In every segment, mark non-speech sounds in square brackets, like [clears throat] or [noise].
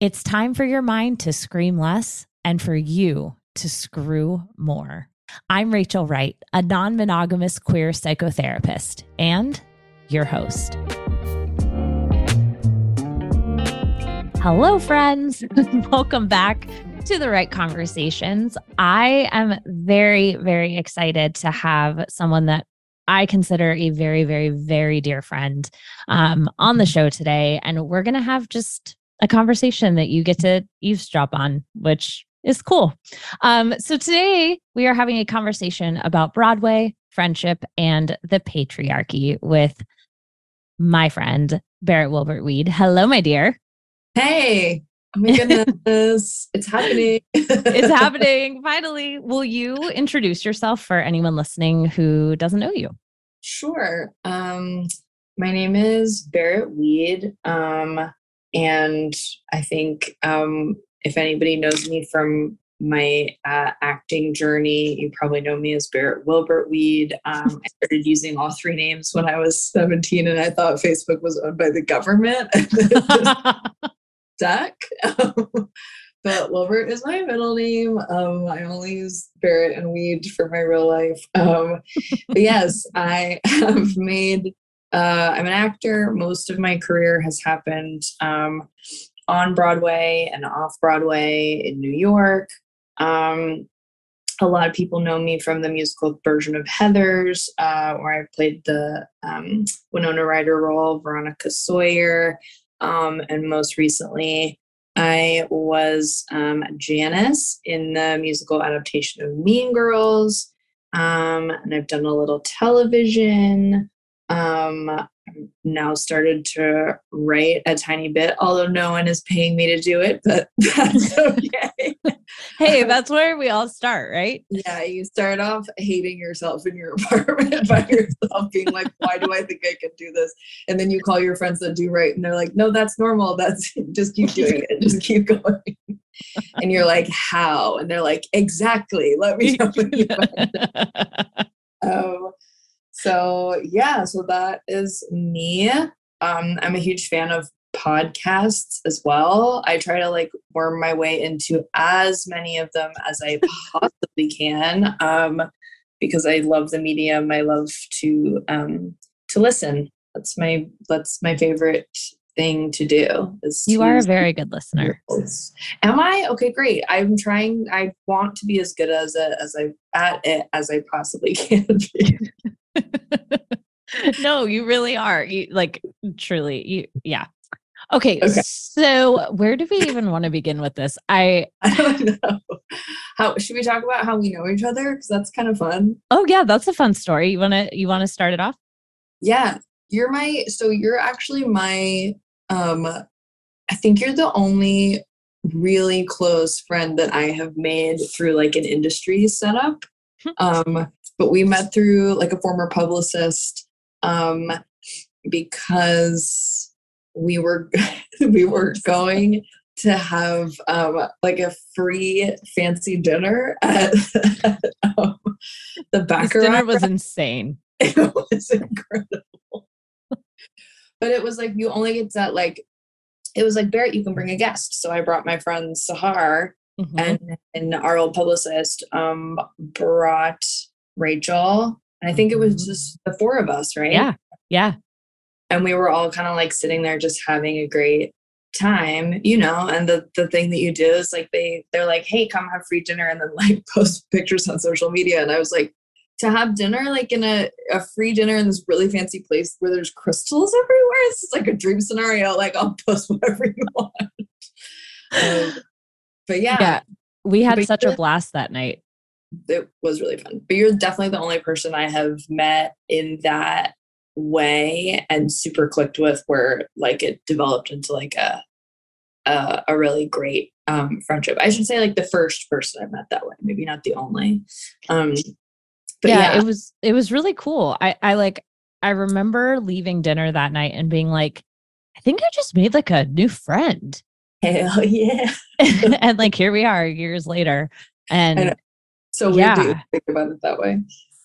It's time for your mind to scream less and for you to screw more. I'm Rachel Wright, a non monogamous queer psychotherapist and your host. Hello, friends. [laughs] Welcome back to the Wright Conversations. I am very, very excited to have someone that I consider a very, very, very dear friend um, on the show today. And we're going to have just a conversation that you get to eavesdrop on, which is cool. Um, so today we are having a conversation about Broadway, friendship, and the patriarchy with my friend, Barrett Wilbert Weed. Hello, my dear. Hey. Oh my goodness. [laughs] it's happening. it's [laughs] happening. Finally. Will you introduce yourself for anyone listening who doesn't know you? Sure. Um, my name is Barrett Weed. Um, and I think um, if anybody knows me from my uh, acting journey, you probably know me as Barrett Wilbert Weed. Um, I started using all three names when I was 17 and I thought Facebook was owned by the government. [laughs] stuck. [laughs] but Wilbert is my middle name. Um, I only use Barrett and Weed for my real life. Um, but yes, I [laughs] have made uh, I'm an actor. Most of my career has happened um, on Broadway and off Broadway in New York. Um, a lot of people know me from the musical version of Heathers, uh, where I played the um, Winona Ryder role, Veronica Sawyer. Um, and most recently, I was um, Janis in the musical adaptation of Mean Girls. Um, and I've done a little television. Um, now started to write a tiny bit, although no one is paying me to do it, but [laughs] that's [laughs] okay. hey, that's where we all start, right? Yeah, you start off hating yourself in your [laughs] apartment by yourself, being like, why do I think I can do this? And then you call your friends that do write, and they're like, no, that's normal. That's just keep doing it, just keep going. and you're like, how? And they're like, exactly. Let me know you um, so yeah, so that is me. Um, I'm a huge fan of podcasts as well. I try to like worm my way into as many of them as I possibly can. Um, because I love the medium. I love to um to listen. That's my that's my favorite thing to do. Is you are a very good listener. Am I? Okay, great. I'm trying. I want to be as good as a, as I at it as I possibly [laughs] can be. [laughs] no, you really are. You like truly. You yeah. Okay, okay, so where do we even want to begin with this? I [laughs] I don't know. How should we talk about how we know each other? Because that's kind of fun. Oh yeah, that's a fun story. You wanna you wanna start it off? Yeah, you're my. So you're actually my. Um, I think you're the only really close friend that I have made through like an industry setup. Um, but we met through like a former publicist um, because we were [laughs] we were going to have um, like a free fancy dinner at, [laughs] um, the back. Dinner was insane. [laughs] It was incredible. but it was like you only get that like it was like Barrett, you can bring a guest. So I brought my friend Sahar mm-hmm. and, and our old publicist um, brought Rachel. And I think it was mm-hmm. just the four of us, right? Yeah. Yeah. And we were all kind of like sitting there just having a great time, you know, and the the thing that you do is like they they're like, hey, come have free dinner and then [laughs] like post pictures on social media. And I was like, to have dinner like in a, a free dinner in this really fancy place where there's crystals everywhere, it's like a dream scenario. Like I'll [laughs] post whatever you want. um, but yeah. Yeah. We had such a blast that night it was really fun. But you're definitely the only person I have met in that way and super clicked with where like it developed into like a uh, a really great um, friendship. I should say like the first person I met that way, maybe not the only. Um, but yeah, yeah, it was it was really cool. I I like I remember leaving dinner that night and being like, I think I just made like a new friend. Hell yeah! [laughs] [laughs] and like here we are years later, and so we yeah. do think about it that way.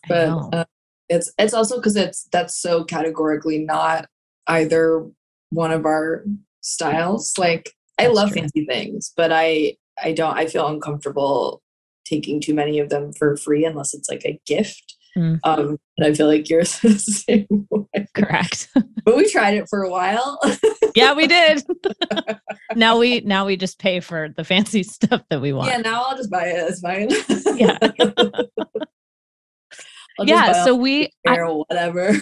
But uh, it's it's also because it's that's so categorically not either one of our styles. Like I love true. fancy things, but I I don't I feel uncomfortable taking too many of them for free unless it's like a gift. Mm. Um, and I feel like you're [laughs] the same way. Correct. [laughs] but we tried it for a while. yeah, we did. [laughs] now we now we just pay for the fancy stuff that we want. Yeah, now I'll just buy it. It's fine. yeah. yeah. So we or whatever.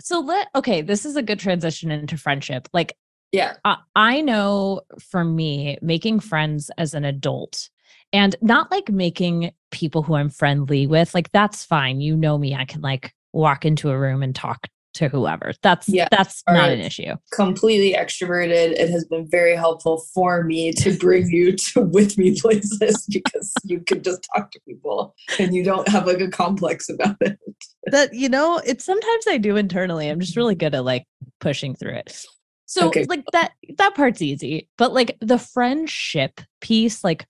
so let okay, this is a good transition into friendship. Like yeah. I, I know for me, making friends as an adult and not like making people who I'm friendly with, like that's fine. You know me. I can like walk into a room and talk to whoever. That's yeah, that's not an issue. Completely extroverted. It has been very helpful for me to bring you to with me places [laughs] because you can just talk to people and you don't have like a complex about it. That you know, it's sometimes I do internally. I'm just really good at like pushing through it. So okay. like that that part's easy, but like the friendship piece, like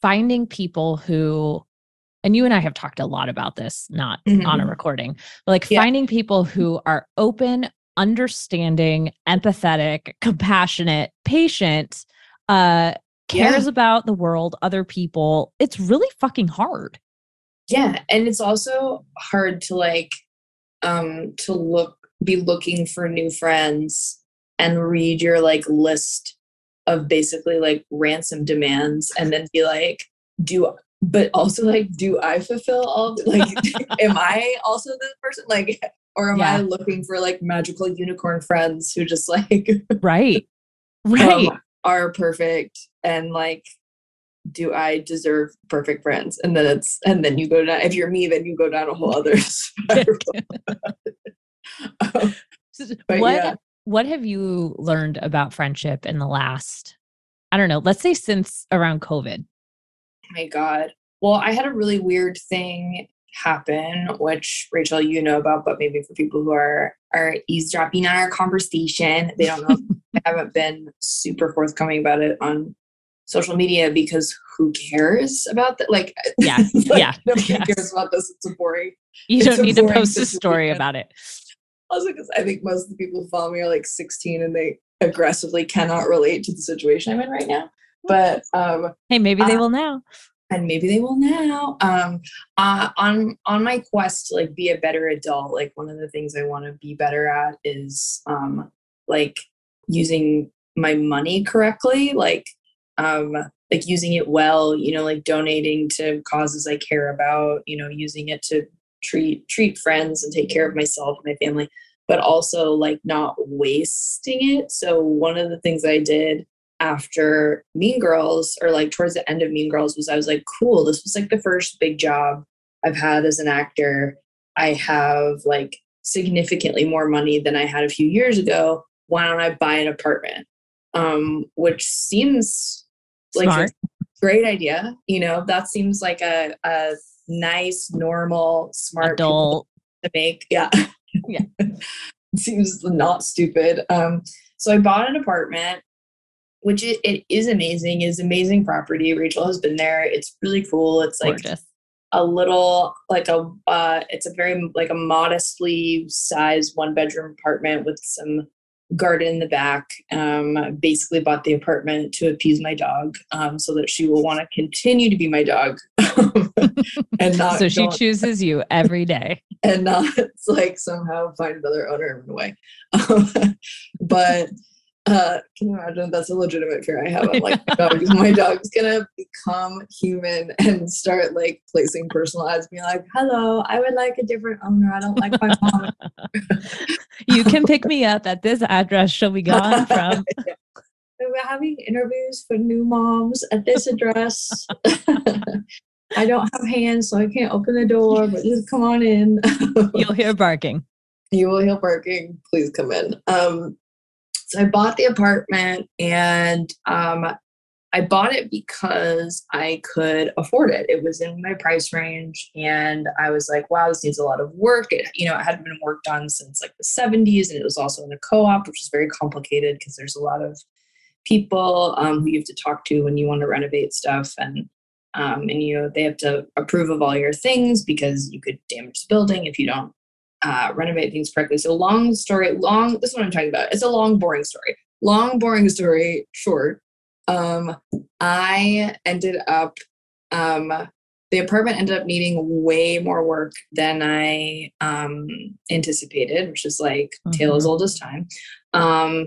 finding people who and you and I have talked a lot about this, not mm-hmm. on a mm-hmm. recording, but like yeah. finding people who are open, understanding, empathetic, compassionate, patient, uh, cares yeah. about the world, other people. It's really fucking hard. Yeah. And it's also hard to like um to look be looking for new friends and read your like list of basically like ransom demands and then be like, do but also like, do I fulfill all like [laughs] am I also this person? Like or am yeah. I looking for like magical unicorn friends who just like right [laughs] right um, are perfect and like do I deserve perfect friends? And then it's and then you go down if you're me, then you go down a whole other [laughs] spiral. um, what yeah what have you learned about friendship in the last, I don't know, let's say since around COVID? Oh my God. Well, I had a really weird thing happen, which Rachel, you know about, but maybe for people who are are eavesdropping on our conversation, they don't know. I [laughs] haven't been super forthcoming about it on social media because who cares about that? Like, [laughs] yeah, like, yeah, nobody yes. cares about this. It's a boring. You don't need to post a story about it also because I think most of the people who follow me are like 16 and they aggressively cannot relate to the situation I'm in right now. But um, hey, maybe they uh, will now. And maybe they will now. Um, uh, on on my quest to like be a better adult, like one of the things I want to be better at is um, like using my money correctly, like um, like using it well. You know, like donating to causes I care about. You know, using it to treat treat friends and take care of myself and my family but also like not wasting it. So one of the things i did after mean girls or like towards the end of mean girls was i was like cool this was like the first big job i've had as an actor. I have like significantly more money than i had a few years ago. Why don't i buy an apartment? Um which seems Smart. like a great idea you know? That seems like a, a nice, normal, smart adult to make. Yeah. yeah. [laughs] seems not stupid. Um, so I bought an apartment, which it, it is amazing, is amazing property. Rachel has been there. It's really cool. It's like Gorgeous. a little like a uh, it's a very like a modestly sized one bedroom apartment with some garden in the back. Um, basically bought the apartment to appease my dog um, so that she will want to continue to be my dog [laughs] and not so she chooses you every day [laughs] and not like somehow find another owner and run away um, [laughs] but uh, can you imagine that's a legitimate fear I have? I'm like, my, [laughs] dog, my dog's gonna become human and start like placing personal ads, being like, "Hello, I would like a different owner. I don't like my mom." [laughs] you can pick me up at this address. She'll be gone [laughs] from. yeah. We're having interviews for new moms at this address. I don't have hands, so I can't open the door, but just come on in. You'll hear barking. You will hear barking. Please come in. Um, so I bought the apartment and um, I bought it because I could afford it. It was in my price range, and I was like, "Wow, this needs a lot of work." It, you know, it hadn't been worked on since like the '70s, and it was also in a co-op, which is very complicated because there's a lot of people um, who you have to talk to when you want to renovate stuff, and um, and you know they have to approve of all your things because you could damage the building if you don't uh, renovate things correctly. So long story, long. This is what I'm talking about. It's a long, boring story. Long, boring story short. Um, I ended up. Um, the apartment ended up needing way more work than I um, anticipated, which is like mm-hmm. tale as old as time. Um,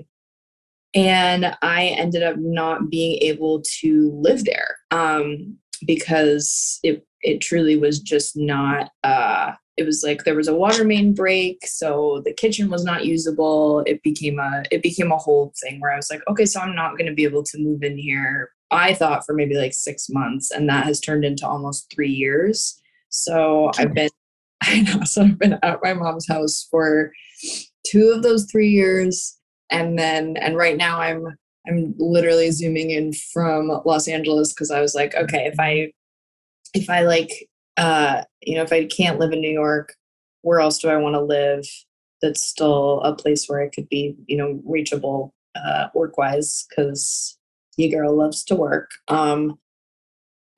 and I ended up not being able to live there um, because it it truly was just not uh, it was like there was a water main break so the kitchen was not usable. It became a it became a whole thing where i was like okay so i'm not going to be able to move in here i thought for maybe like six months and that has turned into almost three years. So i've been [laughs] i know so i've been at my mom's house for two of those three years and then and right now i'm i'm literally zooming in from los angeles because i was like okay if i if i like uh, you know, if I can't live in New York, where else do I want to live that's still a place where I could be, you know, reachable uh, work wise? Because you girl loves to work. Um,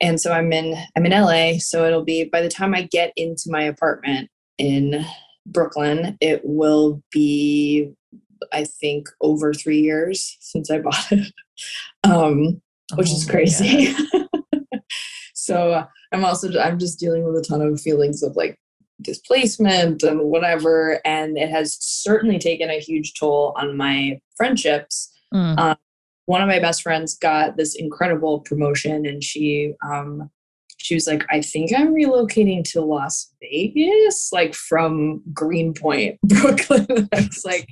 and so I'm in I'm in LA. So it'll be by the time I get into my apartment in Brooklyn, it will be I think over three years since I bought it, [laughs] um, which oh is crazy. [laughs] so I'm also I'm just dealing with a ton of feelings of like displacement and whatever, and it has certainly taken a huge toll on my friendships. Mm. Um, one of my best friends got this incredible promotion, and she um, she was like, "I think I'm relocating to Las Vegas, like from Greenpoint, [laughs] Brooklyn." I was like,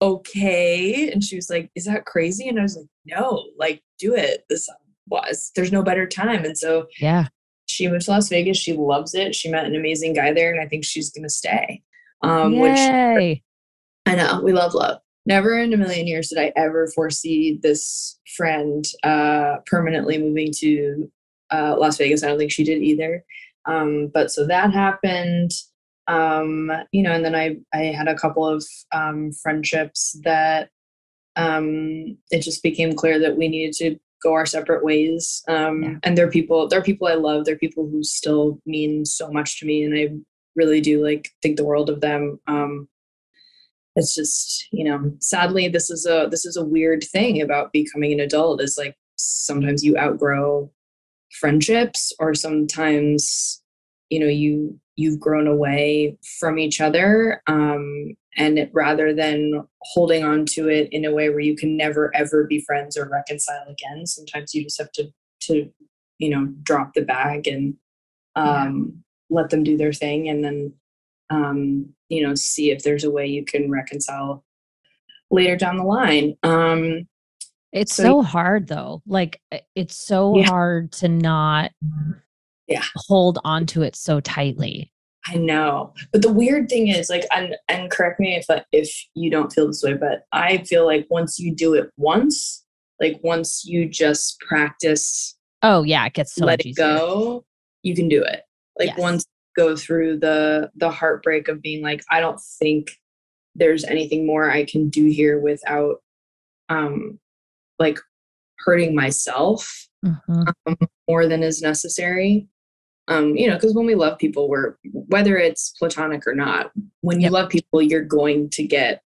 "Okay," and she was like, "Is that crazy?" And I was like, "No, like do it. This was there's no better time." And so yeah, she moved to Las Vegas. She loves it. She met an amazing guy there, and I think she's going to stay. Um, Yay. which I know we love love. Never in a million years did I ever foresee this friend uh, permanently moving to uh, Las Vegas. I don't think she did either. Um, but so that happened. Um, you know, and then I I had a couple of um, friendships that um, it just became clear that we needed to go our separate ways. Um, yeah. And they're people, they're people I love. They're people who still mean so much to me, and I really do like think the world of them. Um, it's just, you know, sadly, this is a this is a weird thing about becoming an adult. Is like sometimes you outgrow friendships, or sometimes, you know, you you've grown away from each other um, and it, rather than holding on to it in a way where you can never ever be friends or reconcile again sometimes you just have to to you know drop the bag and um, yeah. let them do their thing and then um, you know see if there's a way you can reconcile later down the line um, it's so, so hard though like it's so yeah. hard to not yeah hold on to it so tightly I know. But the weird thing is like and and correct me if if you don't feel this way, but I feel like once you do it once, like once you just practice Oh yeah, it gets so let it easier. go, you can do it. Like yes. once go through the the heartbreak of being like I don't think there's anything more I can do here without um like hurting myself mm-hmm. um, more than is necessary um, you know, because when we love people, we're whether it's platonic or not, when you yep. love people, you're going to get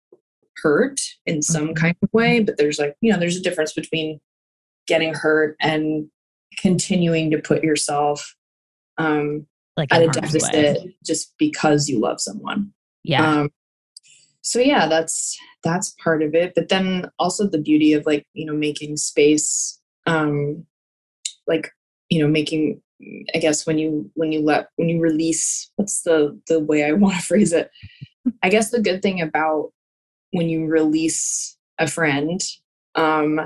hurt in some mm-hmm. kind of way. But there's like, you know, there's a difference between getting hurt and continuing to put yourself um, like at a deficit way. just because you love someone. Yeah. Um, so yeah, that's that's part of it. But then also the beauty of like you know making space, um, like you know making I guess when you when you let when you release what's the the way I [laughs] want to phrase it. I guess the good thing about when you release a friend um,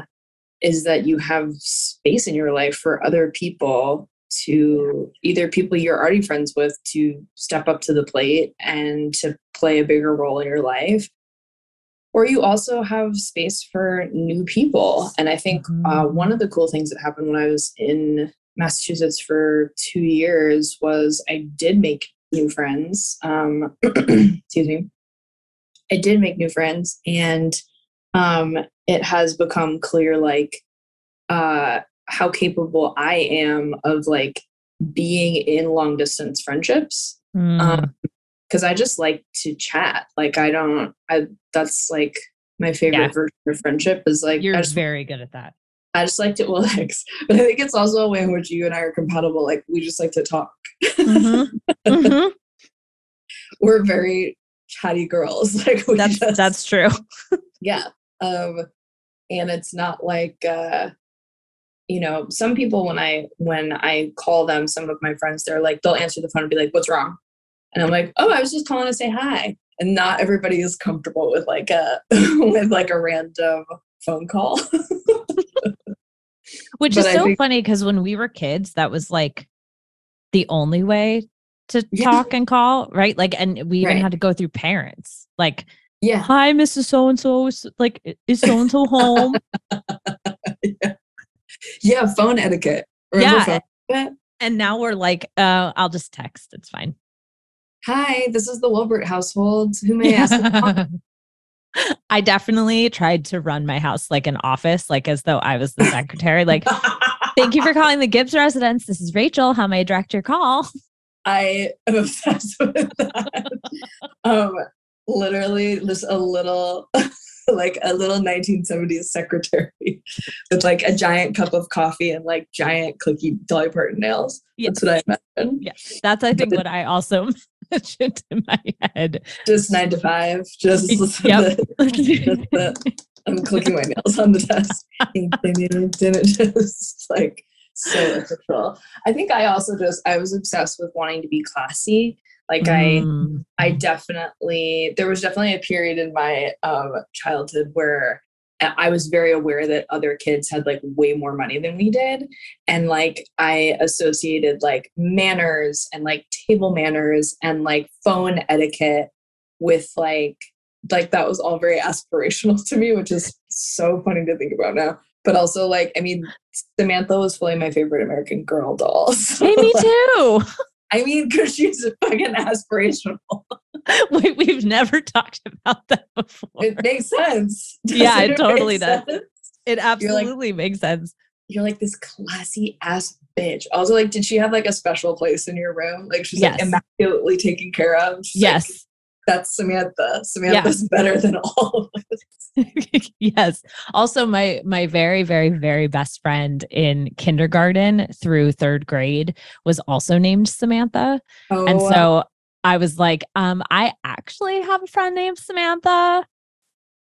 is that you have space in your life for other people to either people you're already friends with to step up to the plate and to play a bigger role in your life or you also have space for new people. And I think uh, Mhm. one of the cool things that happened when I was in Massachusetts for two years was I did make new friends. Um, [clears throat] excuse me. I did make new friends, and um, it has become clear, like, uh, how capable I am of like being in long distance friendships Mm. um because i just like to chat like i don't i that's like my favorite Yeah. version of friendship is like You're just, very good at that. I just like to well [laughs] but i think it's also a way in which you and i are compatible like we just like to talk Mhm. Mhm. [laughs] we're very chatty girls [laughs] like That's just, that's true. yeah um and it's not like uh you know some people when i when i call them some of my friends they're like they'll answer the phone and be like what's wrong and i'm like oh i was just calling to say hi and not everybody is comfortable with like a with like a random phone call Which But is so think- funny because when we were kids, that was like the only way to Yeah. talk and call, right? Like, and we even Right. had to go through parents. Like, yeah hi, Mrs. So and so. Like, is so and so home? [laughs] yeah phone etiquette Remember Yeah. phone etiquette? and now we're like, uh, I'll just text. It's fine. hi this is the wilbert household who may I ask? [laughs] I definitely tried to run my house like an office, like as though I was the secretary. Like, thank you for [laughs] calling the Gibbs residence. This is Rachel. How may I direct your call? I am [laughs] obsessed with that. um, literally, just a little, [laughs] like a little 1970s secretary with like a giant cup of coffee and like giant clicky Dolly Parton nails. Yeah. That's what I imagine. Yeah, that's I think what I also mentioned [laughs] in my head. Just nine to five. Just [laughs] Yep. [laughs] the, I'm clicking my nails on the desk. Didn't just like so official. I think I also just I was obsessed with wanting to be classy. Like I Mm. I definitely there was definitely a period in my um, childhood where I was very aware that other kids had like way more money than we did, and like I associated like manners and like table manners and like phone etiquette with like like that was all very [laughs] aspirational to me, which is so funny to think about now. But also like I mean, Samantha was fully my favorite American Girl doll. [laughs] so, Hey, me too. [laughs] I mean, [laughs] because she's fucking aspirational. [laughs] Wait, we've never talked about that before. It makes sense. [laughs] Yeah, it Doesn't totally does. sense? It like- absolutely makes sense. You're like this classy ass bitch. Also, like, did she have like a special place in your room? Like, she's Yes. like immaculately taken care of. She's like, Yes. That's Samantha. Samantha's better than all of us. [laughs] yes. Also my my very very very best friend in kindergarten through 3rd grade was also named Samantha. Oh, and so I was like, um I actually have a friend named Samantha.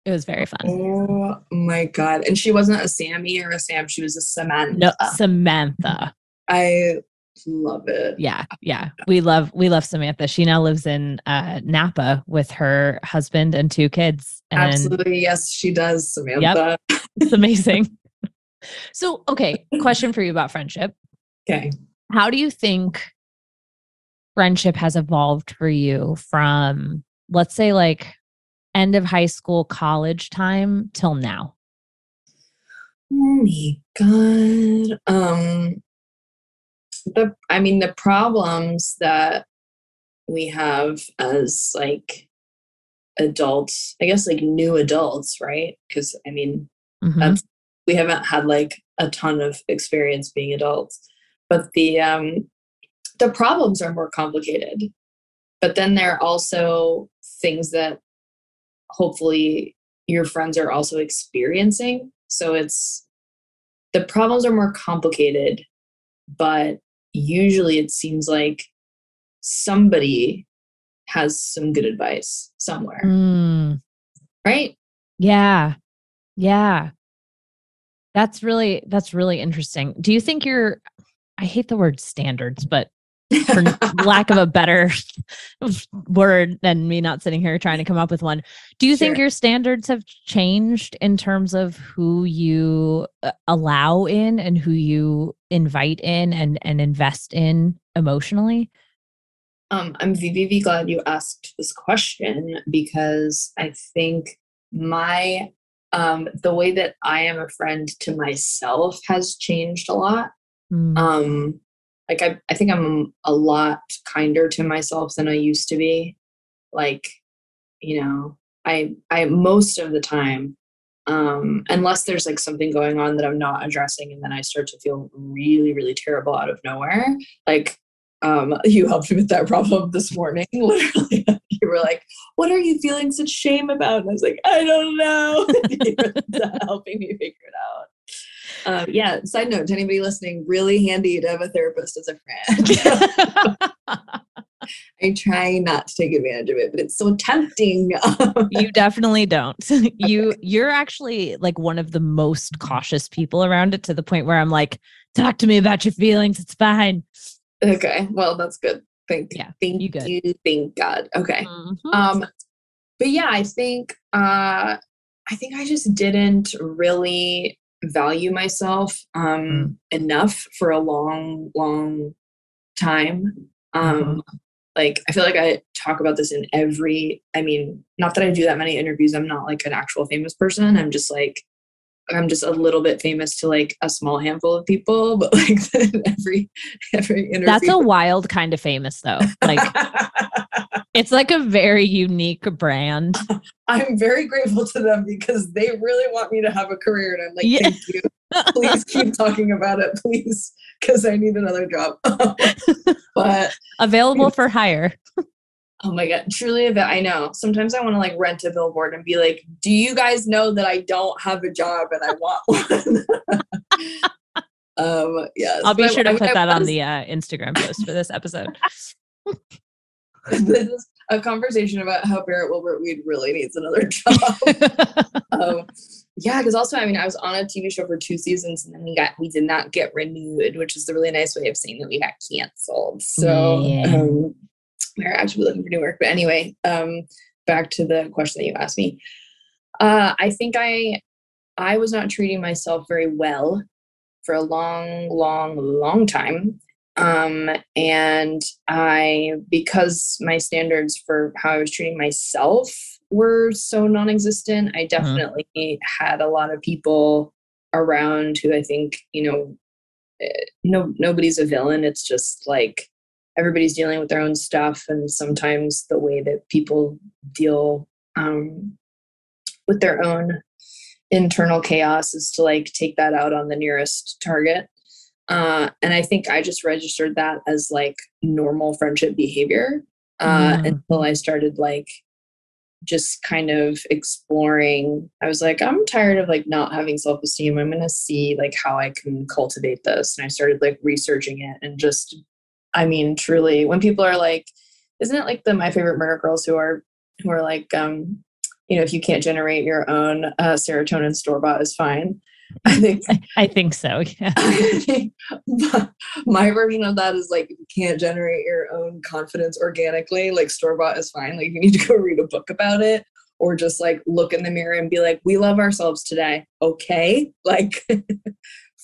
It was very fun. oh my god! And she wasn't a Sammy or a Sam. She was a Samantha. No, Samantha. I love it. Yeah, yeah. We love we love Samantha. She now lives in uh Napa with her husband and two kids. And Absolutely, yes, she does, Samantha. it's amazing. [laughs] [laughs] so, okay, question for you about friendship. Okay. How do you think friendship has evolved for you from let's say like end of high school, college time till now? Oh my god. Um the I mean the problems that we have as like adults, I guess like new adults, right? Because I mean Mhm. that's we haven't had like a ton of experience being adults. But the um the problems are more complicated. But then there are also things that hopefully your friends are also experiencing. So it's the problems are more complicated, but usually it seems like somebody has some good advice somewhere, Mm, right? yeah. Yeah. That's really that's really interesting. Do you think you're I hate the word standards, but for [laughs] lack of a better word than me not sitting here trying to come up with one. Do you think your standards have changed in terms of who you uh, allow in and who you invite in and and invest in emotionally? Um, I'm VVV glad you asked this question because I think my um the way that I am a friend to myself has changed a lot. Mm. Um like I I think I'm a lot kinder to myself than I used to be. Like, you know, I I most of the time um unless there's like something going on that I'm not addressing and then I start to feel really really terrible out of nowhere. Like um, [laughs] you helped me with that problem this morning. [laughs] Literally, you were like, "What are you feeling such shame about?" And I was like, "I don't know." [laughs] helping me figure it out. Um, yeah. Side note to anybody listening: really handy to have a therapist as a friend. [laughs] [laughs] I try not to take advantage of it, but it's so tempting. [laughs] you definitely don't. You you're actually like one of the most cautious people around it to the point where I'm like, talk to me about your feelings. It's fine. Okay. Well, that's good. Thank Yeah, Thank you good. you. Thank God. Okay. Mhm. Um, but yeah, I think uh, I think I just didn't really value myself um, enough for a long, long time. Um, Like I feel like I talk about this in every. I mean, not that I do that many interviews. I'm not like an actual famous person. I'm just like I'm just a little bit famous to like a small handful of people, [laughs] but like [laughs] every every interview. That's a wild kind of famous though. Like [laughs] it's like a very unique brand. [laughs] I'm very grateful to them because they really want me to have a career, and I'm like, Yeah. thank you. Please [laughs] keep talking about it, please, because I need another job. [laughs] but Available for hire. oh my god, truly, I know. Sometimes I want to like rent a billboard and be like, "Do you guys know that I don't have a job and I want one?" um, yes, I'll be but I- sure to I put I that on the uh, Instagram post for this episode. [laughs] this is a conversation about how Barrett Wilbert Weed really needs another [laughs] job. um, yeah, because also, I mean, I was on a TV show for two seasons, and then we got we did not get renewed, which is the really nice way of saying that we got canceled. So Yeah. um, we're actually looking for new work. But anyway, um, back to the question that you asked me. Uh, I think I I was not treating myself very well for a long, long, long time. Um, and I, because my standards for how I was treating myself were so non existent, I definitely had a lot of people around who I think, you know, eh, no, nobody's a villain. It's just like everybody's dealing with their own stuff. And sometimes the way that people deal um, with their own internal chaos is to like take that out on the nearest target. Uh, and I think I just registered that as like normal friendship behavior uh, Mm. until I started like just kind of exploring. I was like, I'm tired of like not having self esteem. I'm going to see like how I can cultivate this. And I started like researching it and just, I mean, truly, when people are like, isn't it like the My Favorite Murder Girls who are, who are like, um, you know, if you can't generate your own uh, serotonin store bought is fine. [laughs] I think I, think so. [laughs] Yeah. [laughs] Think my version of that is like if you can't generate your own confidence organically, like store bought is fine. Like you need to go read a book about it or just like look in the mirror and be like, we love ourselves today. Okay. Like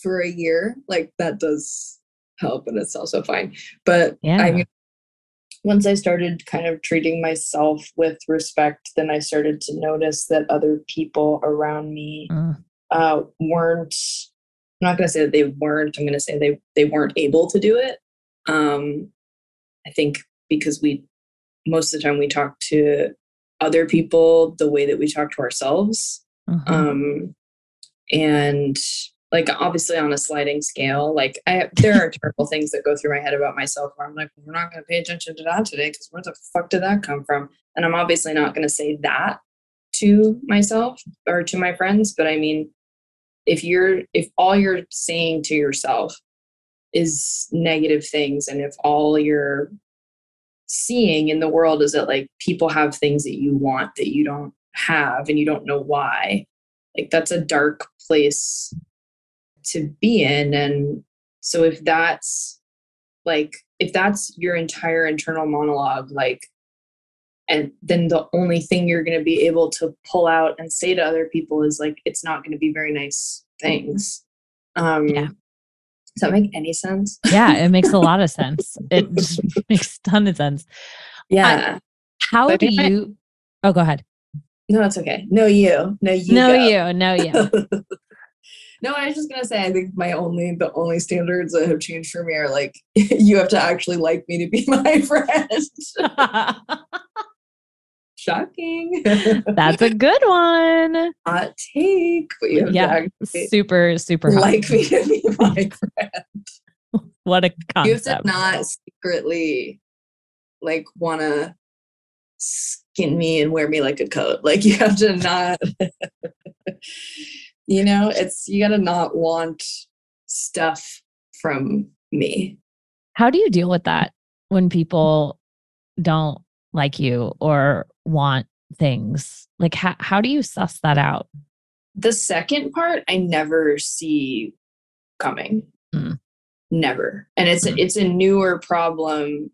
for a year, like that does help and it's also fine. But Yeah. I mean, once I started kind of treating myself with respect, then I started to notice that other people around me Mm. Uh, weren't I'm not going to say that they weren't. I'm going to say they they weren't able to do it. Um, I think because we most of the time we talk to other people the way that we talk to ourselves, Mhm. um, and like obviously on a sliding scale. Like I, there are [laughs] terrible things that go through my head about myself where I'm like, we're not going to pay attention to that today because where the fuck did that come from? And I'm obviously not going to say that to myself or to my friends, but I mean, if you're if all you're saying to yourself is negative things and if all you're seeing in the world is that like people have things that you want that you don't have and you don't know why like that's a dark place to be in. And so if that's like if that's your entire internal monologue like and then the only thing you're going to be able to pull out and say to other people is like it's not going to be very nice things um Yeah. does that make any sense yeah, it makes a lot of [laughs] sense. It just [laughs] makes a ton of sense. yeah How But do I- you? Oh, go ahead. No, it's okay. No, you. No, you. No, go. you. No, you. [laughs] no, I was just gonna say I think my only the only standards that have changed for me are like you have to actually like me to be my friend. Shocking. That's a good one. Hot take. Yeah, Super, super hot. like me to be my [laughs] friend. what a You have to concept. not secretly like wanna skin me and wear me like a coat. Like you have to not [laughs] you know, it's you gotta not want stuff from me. How do you deal with that when people don't like you or want things? Like, how, how do you suss that out? The second part I never see coming. Mm. Never. And it's Mm. it's a newer problem,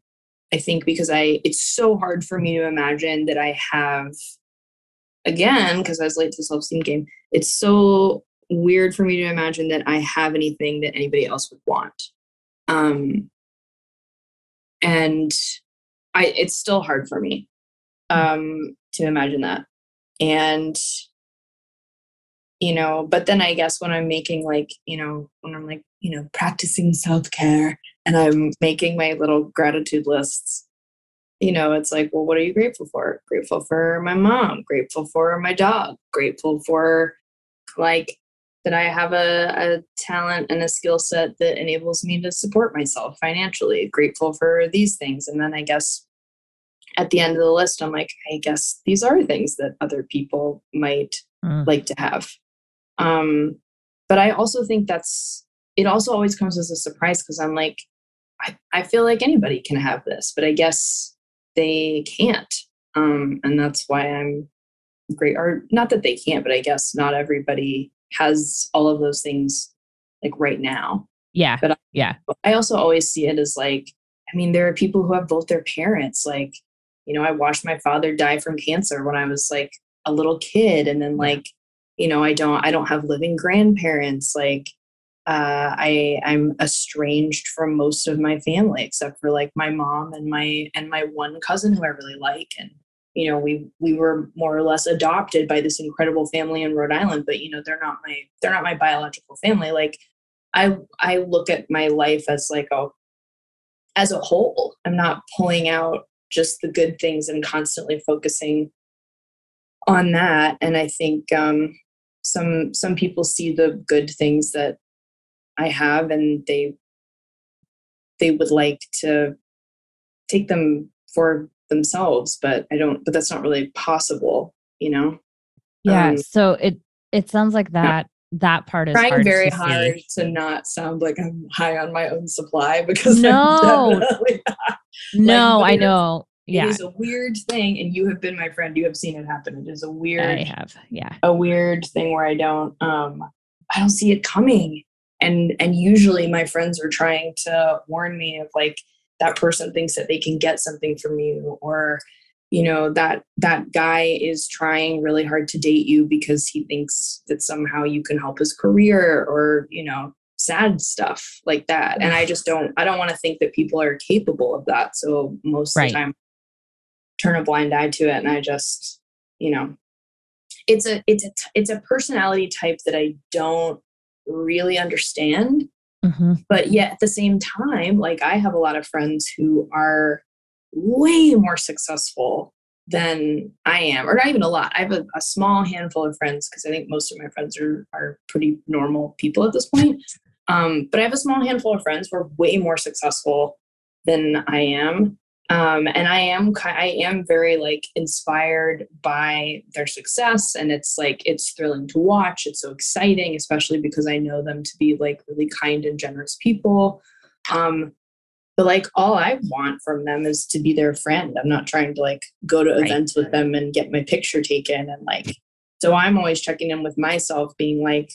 I think, because I it's so hard for me to imagine that I have again, because I was late to the self-esteem game, it's so weird for me to imagine that I have anything that anybody else would want. Um and I it's still hard for me um to imagine that. And you know, but then I guess when I'm making like, you know, when I'm like, you know, practicing self-care and I'm making my little gratitude lists, you know, it's like, well, what are you grateful for? Grateful for my mom, grateful for my dog, grateful for like that I have a, a talent and a skill set that enables me to support myself financially, grateful for these things. And then I guess at the end of the list, I'm like, I guess these are things that other people might Mm. like to have. Um, but I also think that's it also always comes as a surprise because I'm like, I, I feel like anybody can have this, but I guess they can't. Um, and that's why I'm great or not that they can't, but I guess not everybody has all of those things like right now. Yeah. But I- yeah. I also always see it as like, I mean, there are people who have both their parents. Like, you know, I watched my father die from cancer when I was like a little kid, and then like, you know, I don't, I don't have living grandparents. Like, uh, I I'm estranged from most of my family except for like my mom and my and my one cousin who I really like, and you know, we we were more or less adopted by this incredible family in Rhode Island, but you know, they're not my they're not my biological family. Like, I I look at my life as like a as a whole. I'm not pulling out just the good things and constantly focusing on that. And I think um, some some people see the good things that I have, and they they would like to take them for themselves, but I don't. But that's not really possible, you know. Yeah. Um, so it, it sounds like that, that part is trying hard very to see. hard to not sound like I'm high on my own supply [laughs] because No. No, I it know. Yeah. It is a weird thing, and you have been my friend. You have seen it happen. It is a weird, I have. Yeah. a weird thing where I don't, um, I don't see it coming. And and usually my friends are trying to warn me of like that person thinks that they can get something from you, or you know that that guy is trying really hard to date you because he thinks that somehow you can help his career, or you know sad stuff like that. And I just don't. I don't want to think that people are capable of that. So most of the time turn a blind eye to it and i just you know it's a it's a it's a personality type that i don't really understand hmm but yet at the same time like i have a lot of friends who are way more successful than i am or not even a lot i have a, a small handful of friends because i think most of my friends are are pretty normal people at this point um, but i have a small handful of friends who are way more successful than i am um, and I am I am very like inspired by their success, and it's like it's thrilling to watch. It's so exciting, especially because I know them to be like really kind and generous people. Um, but like all I want from them is to be their friend. I'm not trying to like go to Right. events with them and get my picture taken, and like so I'm always checking in with myself, being like,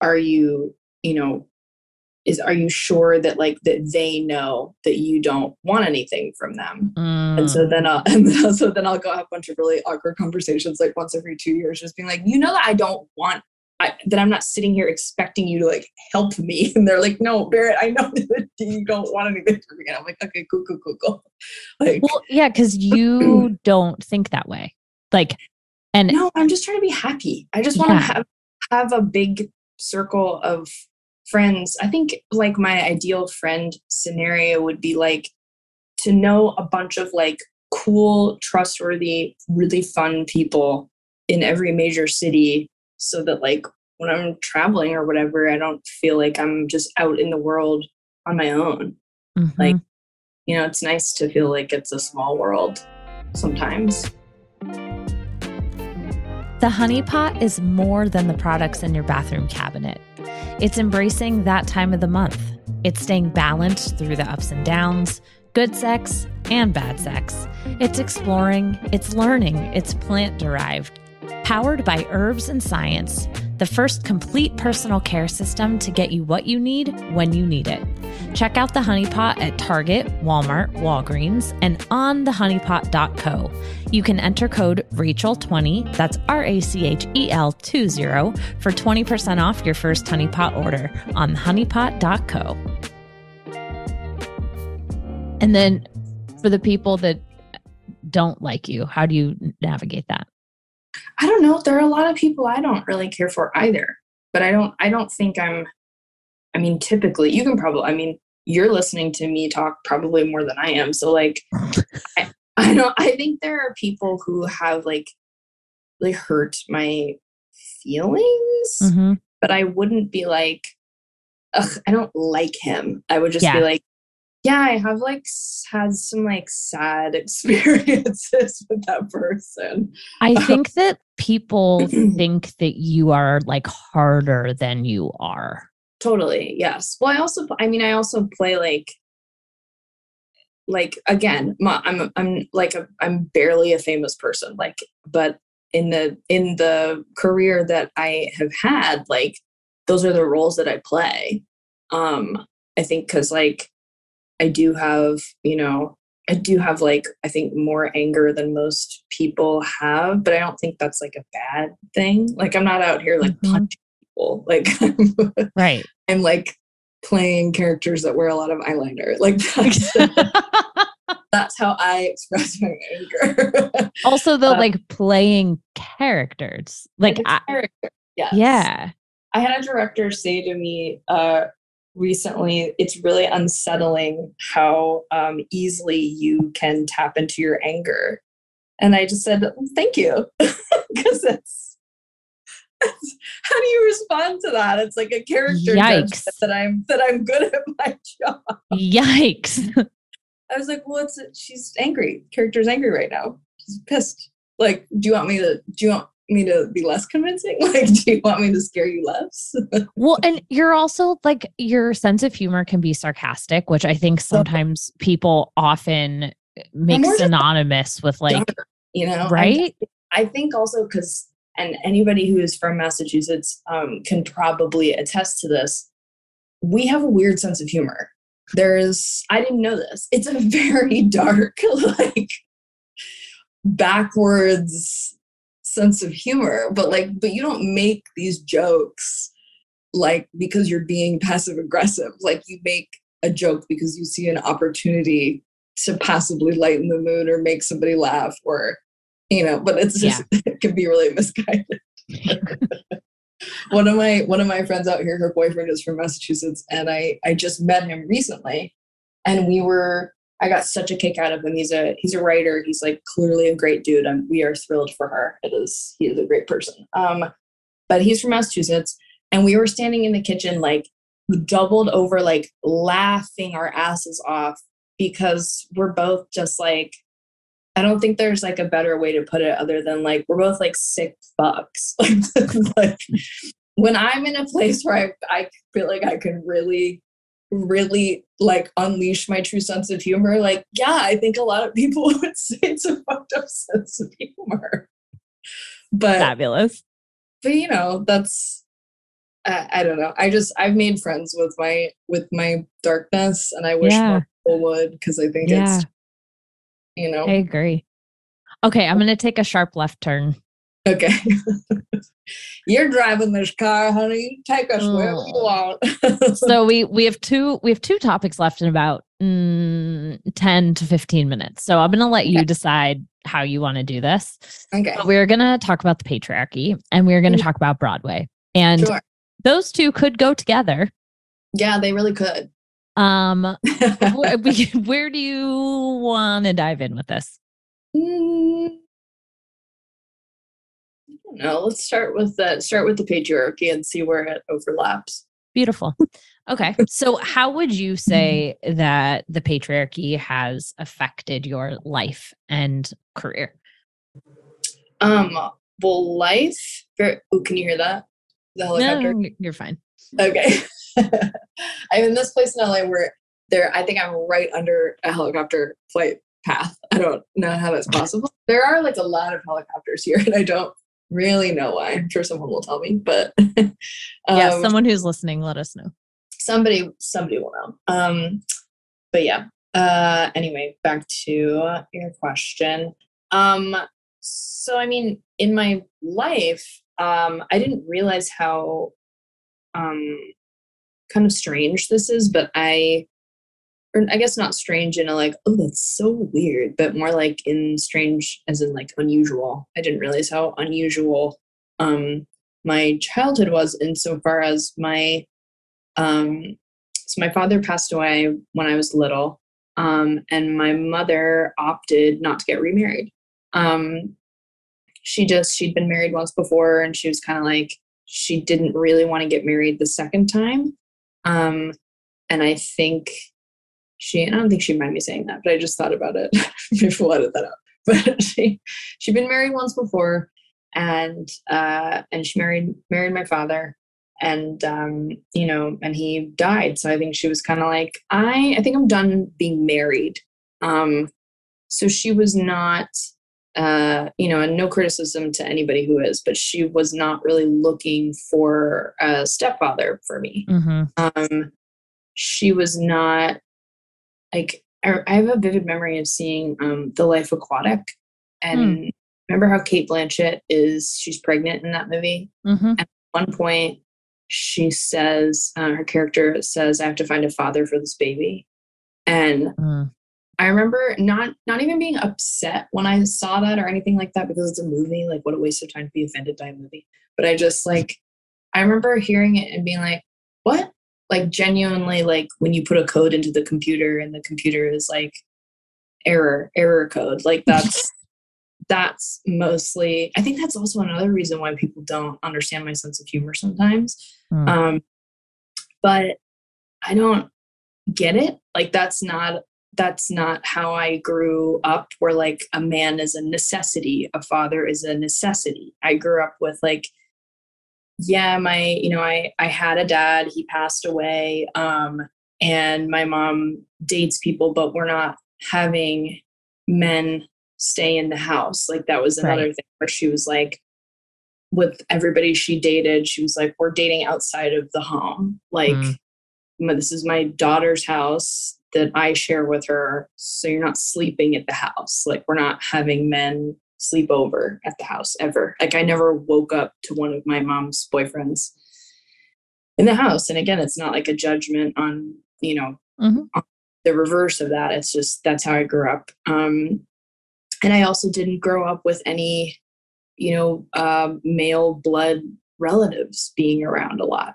are you you know is are you sure that like that they know that you don't want anything from them Mm. and so then I'll [laughs] and so then I'll go have a bunch of really awkward conversations like once every two years, just being like, you know that I don't want I, that I'm not sitting here expecting you to like help me. [laughs] And they're like, no, Barrett, I know that [laughs] you don't want anything from me. And I'm like, okay, cool, cool, cool, cool. [laughs] Like Well, yeah, because [clears throat] you don't think that way. Like And no, I'm just trying to be happy. I just want to Yeah. have have a big circle of friends. I think like my ideal friend scenario would be like to know a bunch of like cool, trustworthy, really fun people in every major city so that like when I'm traveling or whatever, I don't feel like I'm just out in the world on my own. Mhm. Like, you know, it's nice to feel like it's a small world sometimes. The Honey Pot is more than the products in your bathroom cabinet. It's embracing that time of the month. It's staying balanced through the ups and downs, good sex and bad sex. It's exploring, it's learning, it's plant derived. Powered by herbs and science, the first complete personal care system to get you what you need when you need it. Check out the Honey Pot at Target, Walmart, Walgreens, and on thehoneypot.co. You can enter code Rachel20, that's R A C H E L 20, for 20% off your first Honey Pot order on thehoneypot.co. And then for the people that don't like you, how do you navigate that? I don't know. There are a lot of people I don't really care for either. But I don't I don't think I'm I mean, typically you can probably I mean, you're listening to me talk probably more than I am. So like [laughs] I, I don't I think there are people who have like really hurt my feelings, Mhm. but I wouldn't be like, ugh, I don't like him. I would just Yeah. be like, yeah, I have like had some like sad [laughs] experiences with that person. I [laughs] think that people [clears throat] think that you are like harder than you are. Totally. Yes. Well, I also, I mean, I also play like, like again, my, I'm, I'm like, a, I'm barely a famous person. Like, but in the in the career that I have had, like, those are the roles that I play. Um, I think because like, I do have, you know, I do have like, I think more anger than most people have, but I don't think that's like a bad thing. Like, I'm not out here like Mhm. punching people. [laughs] Like, Right. I'm like playing characters that wear a lot of eyeliner. Like that's, [laughs] that's how I express my anger. [laughs] also, though, Uh, like playing characters. Like, I, character. Yes. yeah. I had a director say to me uh, recently, it's really unsettling how um, easily you can tap into your anger. And I just said, thank you. [laughs] Because it's, it's- how do you respond to that? It's like a character Yikes. that I'm that I'm good at my job. Yikes. I was like, well, it's she's angry. Character's angry right now. She's pissed. Like, do you want me to do you want me to be less convincing? [laughs] Like, do you want me to scare you less? [laughs] Well, and you're also like your sense of humor can be sarcastic, which I think sometimes people often make synonymous with like, Dark, you know, I- right? I think also because, and anybody who is from Massachusetts um, can probably attest to this. We have a weird sense of humor. There's, I didn't know this. It's a [laughs] very dark, like backwards sense of humor, but like, but you don't make these jokes like because you're being passive aggressive. Like you make a joke because you see an opportunity to possibly lighten the mood or make somebody laugh or you know but it's just [laughs] it can be really misguided one of my one of my friends out here her boyfriend is from massachusetts and i i just met him recently and we were i got such a kick out of him. He's a he's a writer. He's like clearly a great dude and we are thrilled for her. It is he is a great person. Um but he's from massachusetts and we were standing in the kitchen like doubled over like laughing our asses off because we're both just like I don't think there's like a better way to put it other than like we're both like sick fucks. [laughs] like when I'm in a place where I I feel like I can really really like unleash my true sense of humor, like yeah, I think a lot of people [laughs] would say it's a fucked up sense of humor. But Fabulous. but you know that's I, I don't know. I just I've made friends with my with my darkness, and I wish Yeah. more people would because I think Yeah. it's you know I agree. Okay, I'm going to take a sharp left turn. Okay. [laughs] You're driving this car, honey. You take us wherever you Oh. want. [laughs] So we we have two we have two topics left in about mm, 10 to 15 minutes. So I'm going to let you Okay. decide how you want to do this. Okay. But we're going to talk about the patriarchy and we're going to Mm. talk about Broadway. And Sure. those two could go together. Yeah, they really could. Um, [laughs] where, where do you want to dive in with this? Mm, I. Let's start with the start with the patriarchy and see where it overlaps. Beautiful. Okay. [laughs] So, how would you say that the patriarchy has affected your life and career? Um, well, life. Very, ooh, can you hear that? The helicopter. No, you're fine. Okay. [laughs] I'm in this place in LA where there. I think I'm right under a helicopter flight path. I don't know how that's possible. There are like a lot of helicopters here, [laughs] and I don't really know why. I'm sure someone will tell me, but [laughs] yeah, um, someone who's listening, let us know. somebody somebody will know um but yeah uh anyway back to your question um so i mean in my life um i didn't realize how um kind of strange this is but i or i guess not strange in a like oh that's so weird but more like in strange as in like unusual i didn't realize how unusual um my childhood was insofar as my um, so my father passed away when I was little, um, and my mother opted not to get remarried. Um, she just she'd been married once before, and she was kind of like she didn't really want to get married the second time. Um, and I think she I don't think she'd mind me saying that, but I just thought about it. Maybe we'll edit that out. [laughs] But she she'd been married once before, and uh, and she married married my father and um, you know, and he died. So I think she was kind of like, I, I think I'm done being married. Um, so she was not, uh, you know, and no criticism to anybody who is, but she was not really looking for a stepfather for me. Mm-hmm. Um, she was not like I, I have a vivid memory of seeing um, The Life Aquatic, and remember how Cate Blanchett is she's pregnant in that movie. Mm-hmm. one point she says uh, her character says i have to find a father for this baby and Mm. i remember not not even being upset when i saw that or anything like that because it's a movie like what a waste of time to be offended by a movie but i just like i remember hearing it and being like what like genuinely like when you put a code into the computer and the computer is like error error code like [laughs] that's that's mostly i think that's also another reason why people don't understand my sense of humor sometimes. Mm. um but i don't get it. Like that's not that's not how i grew up where like a man is a necessity a father is a necessity. I grew up with like yeah my you know i i had a dad he passed away um and my mom dates people but we're not having men stay in the house like that was another Right. thing where she was like with everybody she dated she was like we're dating outside of the home like Mm. This is my daughter's house that i share with her so you're not sleeping at the house like we're not having men sleep over at the house ever. Like i never woke up to one of my mom's boyfriends in the house. And again it's not like a judgment on you know Mhm. on the reverse of that. It's just that's how i grew up. Um and i also didn't grow up with any you know uh, male blood relatives being around a lot.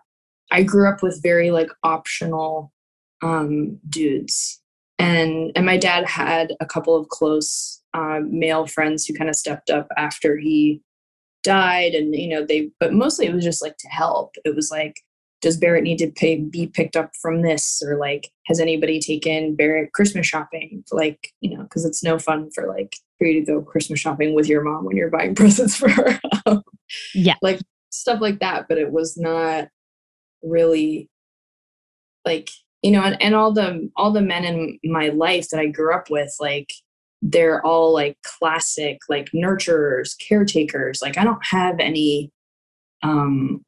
I grew up with very like optional um dudes and and my dad had a couple of close um, male friends who kind of stepped up after he died and you know they but mostly it was just like to help. It was like does barrett need to pay, be picked up from this? or like has anybody taken barrett christmas shopping? Like you know because it's no fun for like for you to go christmas shopping with your mom when you're buying [laughs] presents for her. Yeah. like stuff like that but it was not really like you know and, and all the all the men in my life that i grew up with like they're all like classic like nurturers caretakers. Like i don't have any um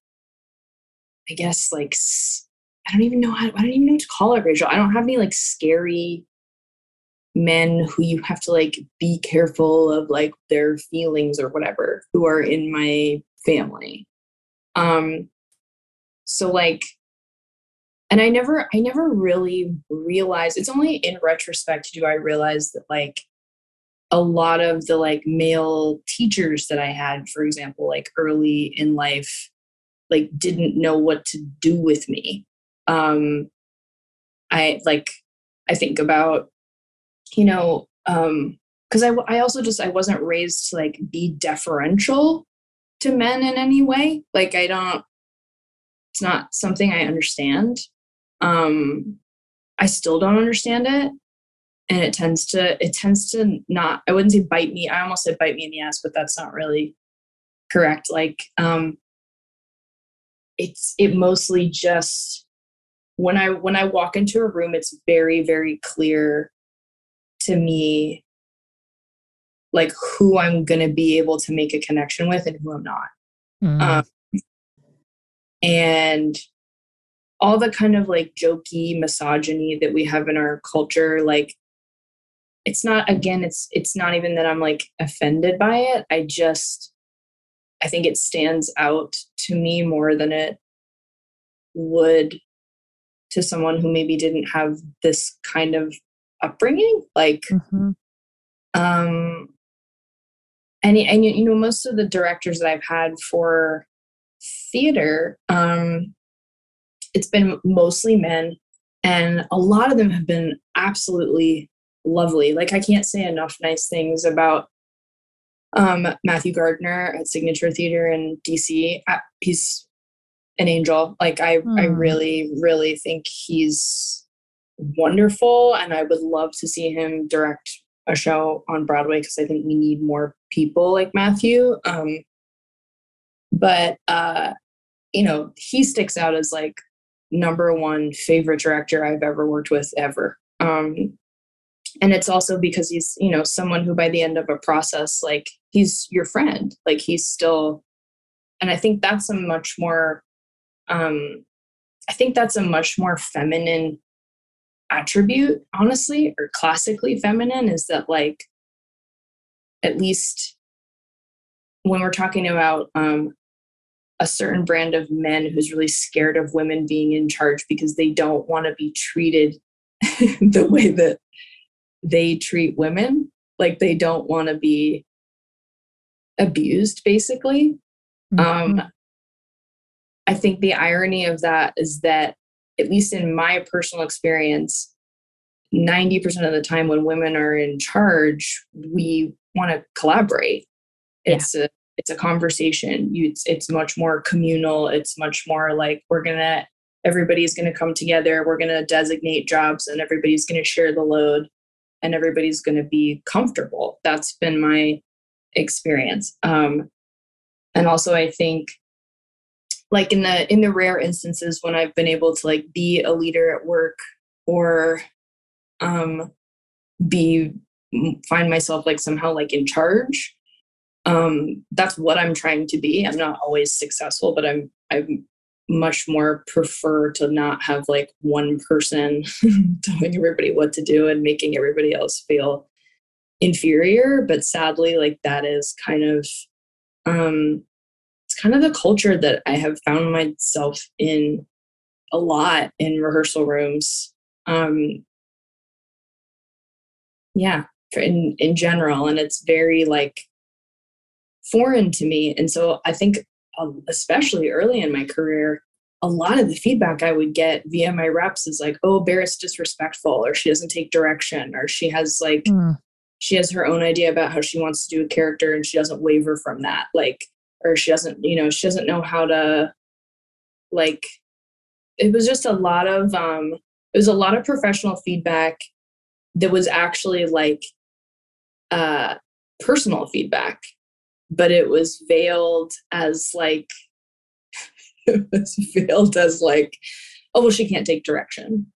i guess like i don't even know how i don't even know what to call it rachel. I don't have any like scary men who you have to like be careful of like their feelings or whatever who are in my family. Um so like and i never i never really realized it's only in retrospect do i realize that like a lot of the like male teachers that I had, for example, like early in life, like didn't know what to do with me. Um, I like, I think about, you know, um, because I, I also just I wasn't raised to like be deferential to men in any way. Like I don't, it's not something I understand. Um, I still don't understand it. And it tends to it tends to not i wouldn't say bite me i almost said bite me in the ass but that's not really correct. Like um it's it mostly just when i when i walk into a room it's very very clear to me like who i'm going to be able to make a connection with and who i'm not. Mm. um, and all the kind of like jokey misogyny that we have in our culture like it's not again it's it's not even that i'm like offended by it i just i think it stands out to me more than it would to someone who maybe didn't have this kind of upbringing like mm-hmm. um and and you know most of the directors that i've had for theater um it's been mostly men and a lot of them have been absolutely lovely. Like I can't say enough nice things about um, Matthew Gardiner at Signature Theater in DC. he's an angel. Like I, mm. I hmm. really, really think he's wonderful, and I would love to see him direct a show on Broadway because I think we need more people like Matthew. Um, but uh, you know, he sticks out as like number one favorite director I've ever worked with ever. Um, and it's also because he's you know someone who by the end of a process like he's your friend like he's still and i think that's a much more um i think that's a much more feminine attribute honestly or classically feminine is that like at least when we're talking about um a certain brand of men who's really scared of women being in charge because they don't want to be treated [laughs] the way that they treat women like they don't want to be abused basically mm-hmm. um i think the irony of that is that at least in my personal experience 90% of the time when women are in charge we want to collaborate it's yeah. a it's a conversation you it's, it's much more communal it's much more like we're gonna everybody's gonna come together we're gonna designate jobs and everybody's gonna share the load and everybody's going to be comfortable. That's been my experience. Um, and also, I think like in the in the rare instances when I've been able to like be a leader at work or um, be find myself like somehow like in charge um that's what i'm trying to be. I'm not always successful but i'm i'm much more prefer to not have like one person [laughs] telling everybody what to do and making everybody else feel inferior but sadly like that is kind of um it's kind of the culture that i have found myself in a lot in rehearsal rooms. Um yeah in in general and it's very like foreign to me and so i think um, especially early in my career, a lot of the feedback I would get via my reps is like, oh, Barrett's disrespectful, or she doesn't take direction, or she has like, mm. she has her own idea about how she wants to do a character and she doesn't waver from that. Like, or she doesn't, you know, she doesn't know how to, like, it was just a lot of, um, it was a lot of professional feedback that was actually like, uh, personal feedback but it was veiled as like [laughs] it was veiled as like oh well she can't take direction.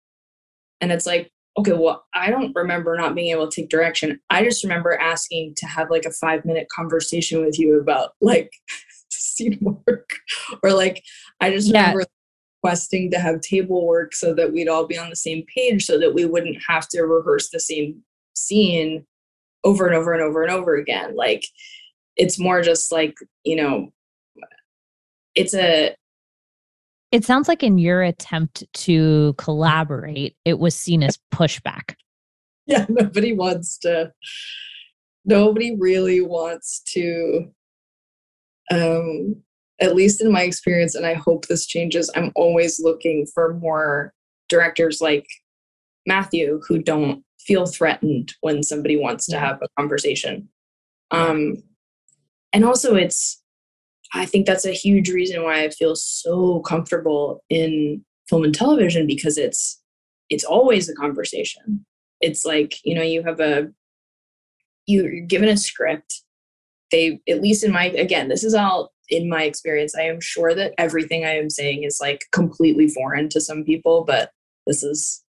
And it's like okay well i don't remember not being able to take direction. I just remember asking to have like a five minute conversation with you about like [laughs] scene work. Or like i just yeah. remember requesting to have table work so that we'd all be on the same page so that we wouldn't have to rehearse the same scene over and over and over and over again. Like it's more just like you know it's a it sounds like in your attempt to collaborate it was seen as pushback. [laughs] Yeah nobody wants to nobody really wants to um at least in my experience and i hope this changes i'm always looking for more directors like matthew who don't feel threatened when somebody wants to have a conversation. Um and also it's i think that's a huge reason why i feel so comfortable in film and television because it's it's always a conversation. It's like you know you have a you're given a script. They at least in my again this is all in my experience. I am sure that everything i am saying is like completely foreign to some people but this is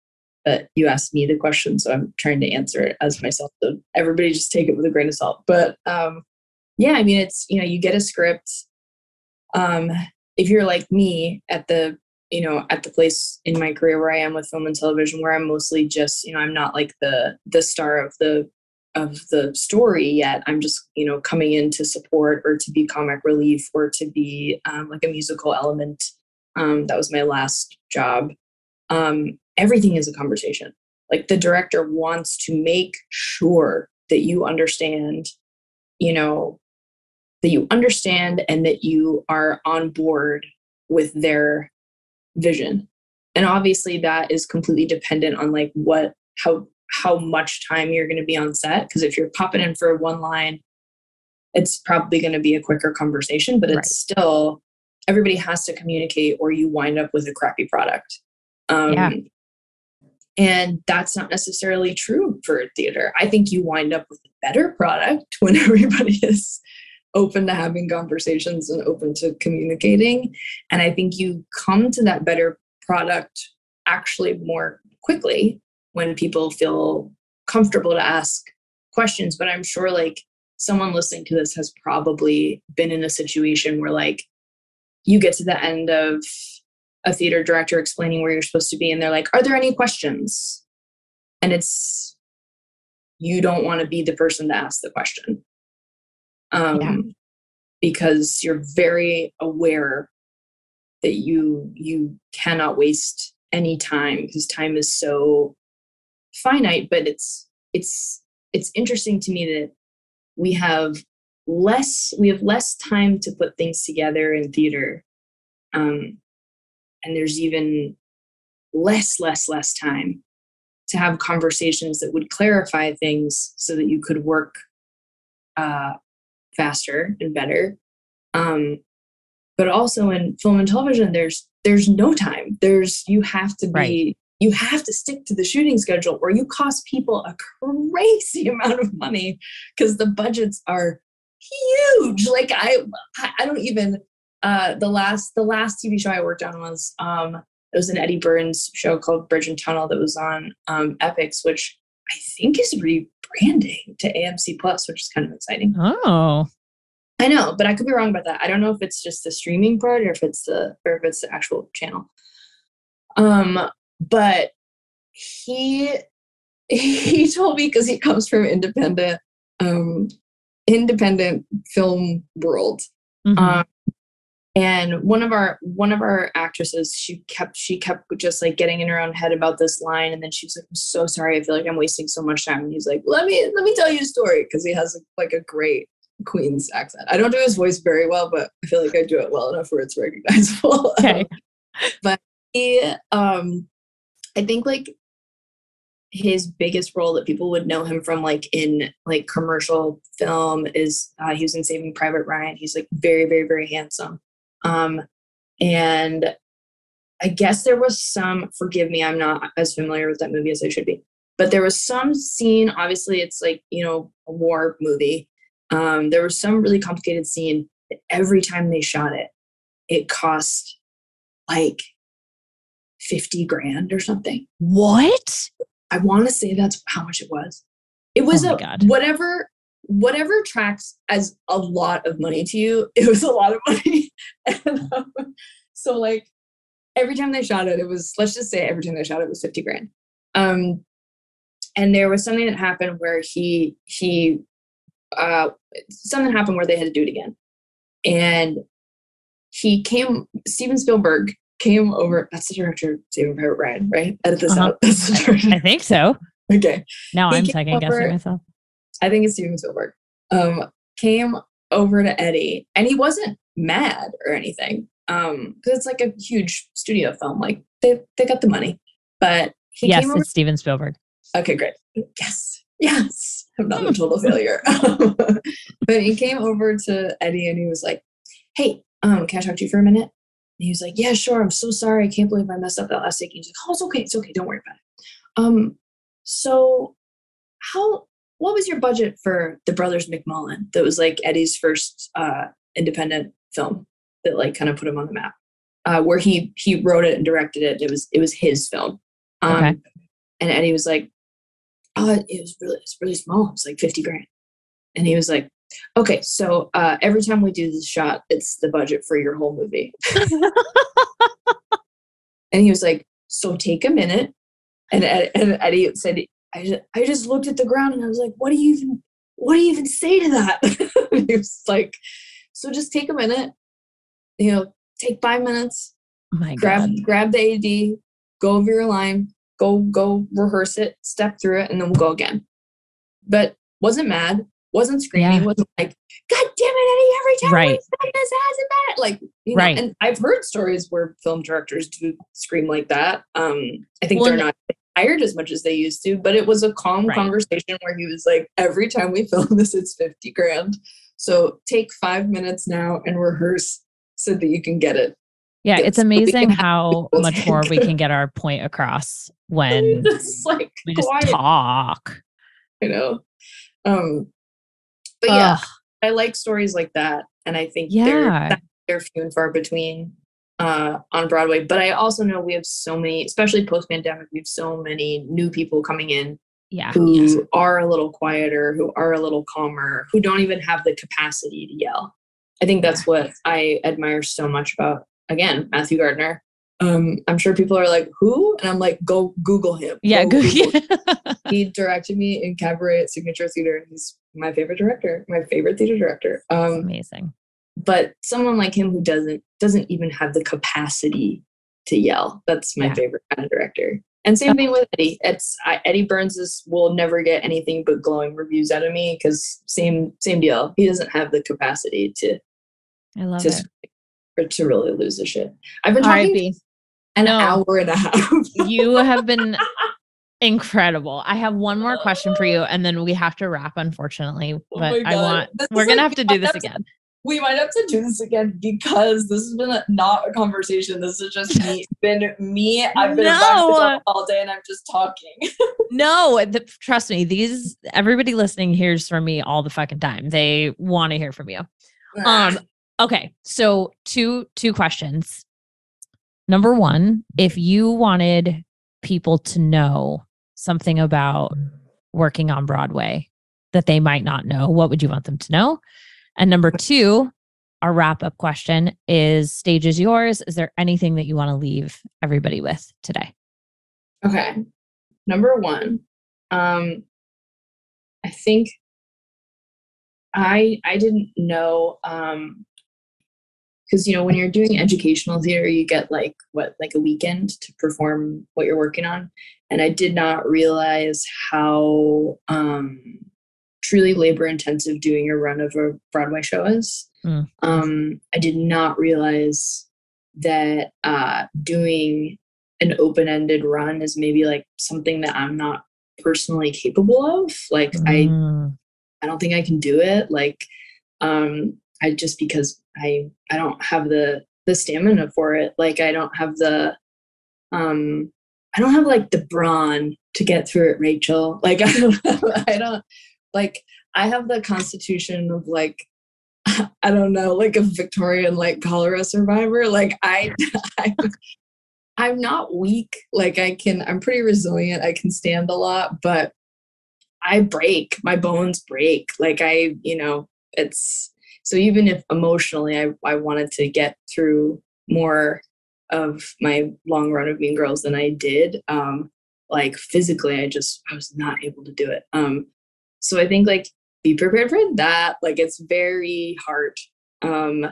uh, you asked me the question so i'm trying to answer it as myself. So everybody just take it with a grain of salt. But um yeah i mean it's you know you get a script um if you're like me at the you know at the place in my career where i am with film and television where i'm mostly just you know i'm not like the the star of the of the story yet. I'm just you know coming in to support or to be comic relief or to be um, like a musical element. Um, that was my last job. Um, everything is a conversation. Like the director wants to make sure that you understand you know that you understand and that you are on board with their vision and obviously that is completely dependent on like what how how much time you're going to be on set because if you're popping in for one line it's probably going to be a quicker conversation but it's right. still everybody has to communicate or you wind up with a crappy product um, yeah. and that's not necessarily true for theater i think you wind up with a better product [laughs] when everybody is open to having conversations and open to communicating. And I think you come to that better product actually more quickly when people feel comfortable to ask questions. But I'm sure like someone listening to this has probably been in a situation where like you get to the end of a theater director explaining where you're supposed to be and they're like, Are there any questions? And it's you don't want to be the person to ask the question um, yeah. because you're very aware that you you cannot waste any time because time is so finite but it's it's it's interesting to me that we have less we have less time to put things together in theater um, and there's even less less less time to have conversations that would clarify things so that you could work uh, faster and better. Um, but also in film and television, there's there's no time. There's you have to be right. you have to stick to the shooting schedule, or you cost people a crazy [laughs] amount of money because the budgets are huge. Like I I don't even uh, the last the last TV show I worked on was um, it was an Eddie Burns show called Bridge and Tunnel that was on um, Epix, which I think is rebranding to AMC Plus, which is kind of exciting. Oh. I know, but I could be wrong about that. I don't know if it's just the streaming part or if it's the or if it's the actual channel. Um, but he [laughs] he told me because he comes from independent um independent film world. Mm-hmm. Um, and one of our one of our actresses she kept she kept just like getting in her own head about this line and then she was like i'm so sorry. I feel like i'm wasting so much time. And he's like let me let me tell you a story because he has like a great Queens accent. I don't do his voice very well but i feel like i do it well enough where it's recognizable. [laughs] Okay. [laughs] but he um i think like his biggest role that people would know him from like in like commercial film is uh, he was in saving private ryan. He's like very very very handsome um, and I guess there was some, forgive me, I'm not as familiar with that movie as I should be, but there was some scene, obviously, it's like, you know, a war movie. Um, there was some really complicated scene. Every time they shot it, it cost like 50 grand or something. What? I want to say that's how much it was. It was oh a, God. whatever whatever tracks as a lot of money to you, [laughs] it was a lot of money. and, um, so like every time they shot it, it was let's just say every time they shot it was 50 grand. Um and there was something that happened where he he uh something happened where they had to do it again. And he came Steven Spielberg came over that's the director of Saving Private Ryan, right? Edit this uh-huh. out. [laughs] That's the director. I think so. Okay. Now he I'm second guessing myself I think it's Steven Spielberg. Um, came over to Eddie, and he wasn't mad or anything. Um, because it's like a huge studio film. Like they they got the money, but he yes, came over. it's Steven Spielberg. Okay, great. Yes, yes. I'm not a total [laughs] failure. [laughs] but he came over to Eddie and he was like, "Hey, um, can I talk to you for a minute?" And he was like, "Yeah, sure. I'm so sorry. I can't believe I messed up that last take." He's like, "Oh, it's okay. It's okay. Don't worry about it." Um, so how? What was your budget for the Brothers McMullen? That was like Eddie's first uh, independent film that like kind of put him on the map. Uh, where he he wrote it and directed it. It was it was his film. Um, Okay. And Eddie was like, uh, it was really, it's really small. It's like 50 grand. And he was like, okay, so uh, every time we do this shot, it's the budget for your whole movie. [laughs] and he was like, so take a minute. And, and Eddie said, I just, I just looked at the ground and I was like, what do you even, what do you even say to that? [laughs] he was like, so just take a minute, you know, take five minutes, Oh my grab god. grab the AD, go over your line, go go rehearse it, step through it, and then we'll go again. But wasn't mad, wasn't screaming, Yeah. wasn't like, God damn it, Eddie, every time Right. we this hasn't been like you know, Right. and I've heard stories where film directors do scream like that. Um, I think Well, they're not hired as much as they used to, but it was a calm Right. conversation where he was like, every time we [laughs] film this, it's 50 grand. So take five minutes now and rehearse so that you can get it. Yeah, it's can amazing how much more we can get our point across [laughs] when just like we just quiet. talk. you know um but yeah i like stories like that and i think they're Yeah. they're few and far between uh on broadway. But i also know we have so many especially post-pandemic we have so many new people coming in yeah. who are a little quieter who are a little calmer who don't even have the capacity to yell. I think that's what i admire so much about again matthew gardiner. Um i'm sure people are like who? And i'm like go google him. Yeah, Go good. Google he directed me in cabaret at signature theater he's my favorite director my favorite theater director. Um Amazing. But someone like him who doesn't doesn't even have the capacity to yell that's my Yeah. favorite kind of director and same thing with eddie it's I, eddie burns is will never get anything but glowing reviews out of me because same same deal he doesn't have the capacity to I love to it. or to really lose a shit i've been talking B. an No. hour and a half You have been [laughs] incredible. I have one more question for you, and then we have to wrap, unfortunately. Oh But my I want we're gonna have to do this again. We might have to do this again because this has been a, not a conversation. This is just me. been me. I've been no. all day and I'm just talking. [laughs] No, the, trust me. These everybody listening hears from me all the fucking time. They want to hear from you. Um, okay. So two two questions. Number one, if you wanted people to know something about working on Broadway that they might not know, what would you want them to know? And number two, our wrap up question is stage is yours. Is there anything that you want to leave everybody with today? okay. Number one, um, I think I I didn't know um because you know when you're doing educational theater you get like what like a weekend to perform what you're working on and i did not realize how um truly labor intensive doing a run of a broadway show is Mm. um i did not realize that uh doing an open-ended run is maybe like something that i'm not personally capable of like i Mm, I don't think I can do it. Like, um, I just because I I don't have the the stamina for it. Like, I don't have the um, I don't have like the brawn to get through it, Rachel. Like, [laughs] I don't I don't like I have the constitution of like [laughs] I don't know, like a Victorian like cholera survivor. Like I, [laughs] I I'm not weak. Like I can I'm pretty resilient. I can stand a lot, but I break, my bones break. Like I, you know, it's so even if emotionally I, I wanted to get through more of my long run of Mean Girls than I did, um, like physically I just I was not able to do it. Um, so I think like be prepared for that. Like it's very hard. Um,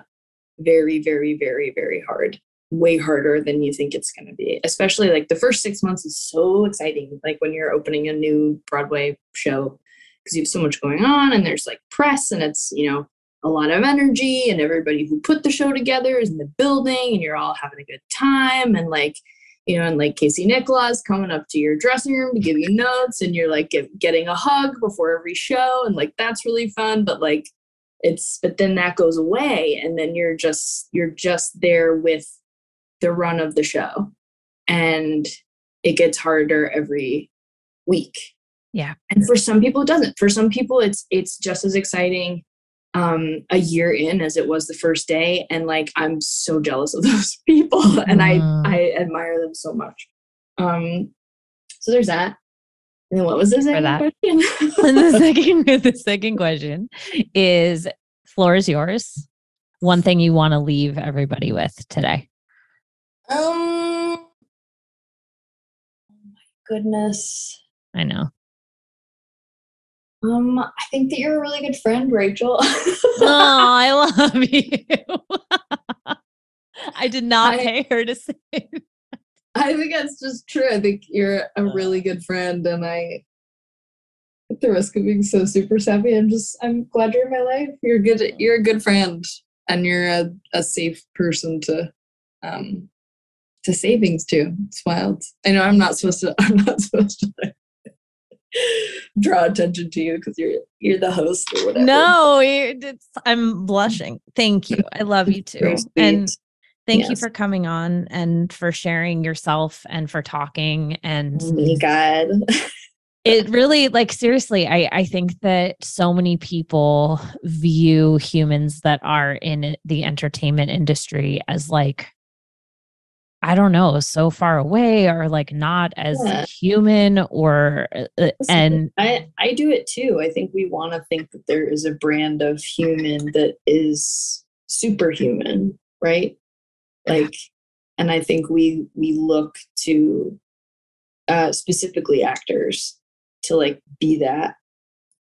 very, very, very, very hard. Way harder than you think it's gonna be. Especially like the first six months is so exciting. Like when you're opening a new Broadway show because you have so much going on and there's like press and it's, you know, a lot of energy and everybody who put the show together is in the building and you're all having a good time and like you know and like casey nicholaw coming up to your dressing room to give you notes and you're like get, getting a hug before every show and like that's really fun but like it's but then that goes away and then you're just you're just there with the run of the show. And it gets harder every week. Yeah. And for some people it doesn't. For some people it's it's just as exciting um a year in as it was the first day and like i'm so jealous of [laughs] those people and i Mm. i admire them so much um so there's that and then what was the for second that. question [laughs] [laughs] and the second the second question is floor is yours. One thing you want to leave everybody with today. um oh my goodness I know. Um i think that you're a really good friend rachel oh, I [laughs] love you. I did not I- pay her to say. it. I think that's just true. I think you're a really good friend, and I, at the risk of being so super sappy, I'm just I'm glad you're in my life. You're good. You're a good friend, and you're a, a safe person to, um, to say things to. It's wild. I know I'm not supposed to. [laughs] I'm not supposed to [laughs] draw attention to you because you're you're the host or whatever. No, I'm blushing. Thank you. I love you too. And thank you for coming on and for sharing yourself and for talking and Oh my God. it really like seriously i i think that so many people view humans that are in the entertainment industry as like i don't know so far away or like not as Yeah. human or uh, and I, I do it too. I think we want to think that there is a brand of human that is superhuman, right? Like, and I think we we look to uh, specifically actors to like be that,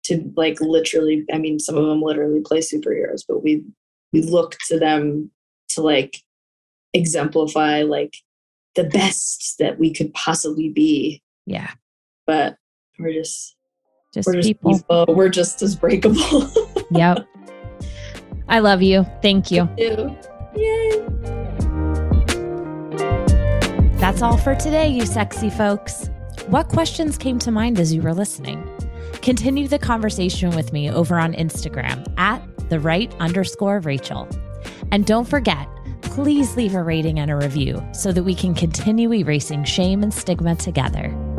to like literally. I mean, some of them literally play superheroes, but we we look to them to like exemplify like the best that we could possibly be yeah but we're just just we're just people people. We're just as breakable. [laughs] yep i love you thank you Ew. Yay. That's all for today, you sexy folks. What questions came to mind as you were listening? Continue the conversation with me over on Instagram at the right underscore Rachel. And don't forget, please leave a rating and a review so that we can continue erasing shame and stigma together.